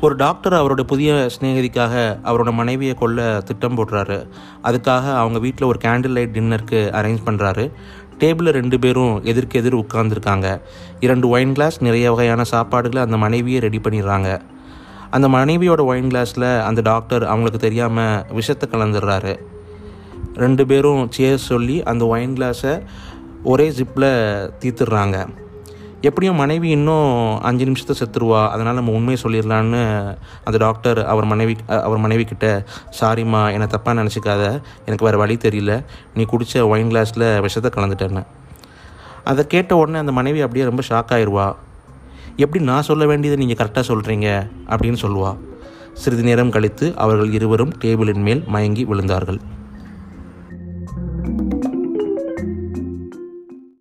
ஒரு டாக்டர் அவரோட புதிய சிநேகிதிக்காக அவரோட மனைவியை கொல்ல திட்டம் போடுறாரு. அதுக்காக அவங்க வீட்டில் ஒரு கேண்டில் லைட் டின்னருக்கு அரேஞ்ச் பண்ணுறாரு டேபிளில் ரெண்டு பேரும் எதிர்க்கு எதிர் உட்கார்ந்துருக்காங்க. இரண்டு ஒயின் கிளாஸ் நிறைய வகையான சாப்பாடுகளை அந்த மனைவியை ரெடி பண்ணிடுறாங்க. அந்த மனைவியோட ஒயின் கிளாஸில் அந்த டாக்டர் அவங்களுக்கு தெரியாமல் விஷத்தை கலந்துடுறாரு. ரெண்டு பேரும் சேர் சொல்லி அந்த ஒயின் கிளாஸை ஒரே ஜிப்பில் தீர்த்துடுறாங்க எப்படியும் மனைவி இன்னும் அஞ்சு நிமிஷத்தை செத்துருவா. அதனால் நம்ம உண்மையை சொல்லிடலான்னு அந்த டாக்டர் அவர் மனைவி அவர் மனைவி கிட்ட சாரிம்மா என்னை தப்பாக நினச்சிக்காத. எனக்கு வேறு வழி தெரியல. நீ குடித்த ஒயின் கிளாஸில் விஷத்தை கலந்துட்டேன்னு. அதை கேட்ட உடனே அந்த மனைவி அப்படியே ரொம்ப ஷாக் ஆயிடுவா எப்படி நான் சொல்ல வேண்டியதை நீங்கள் கரெக்டாக சொல்கிறீங்க அப்படின்னு சொல்லுவா. சிறிது நேரம் கழித்து அவர்கள் இருவரும் டேபிளின் மேல் மயங்கி விழுந்தார்கள்.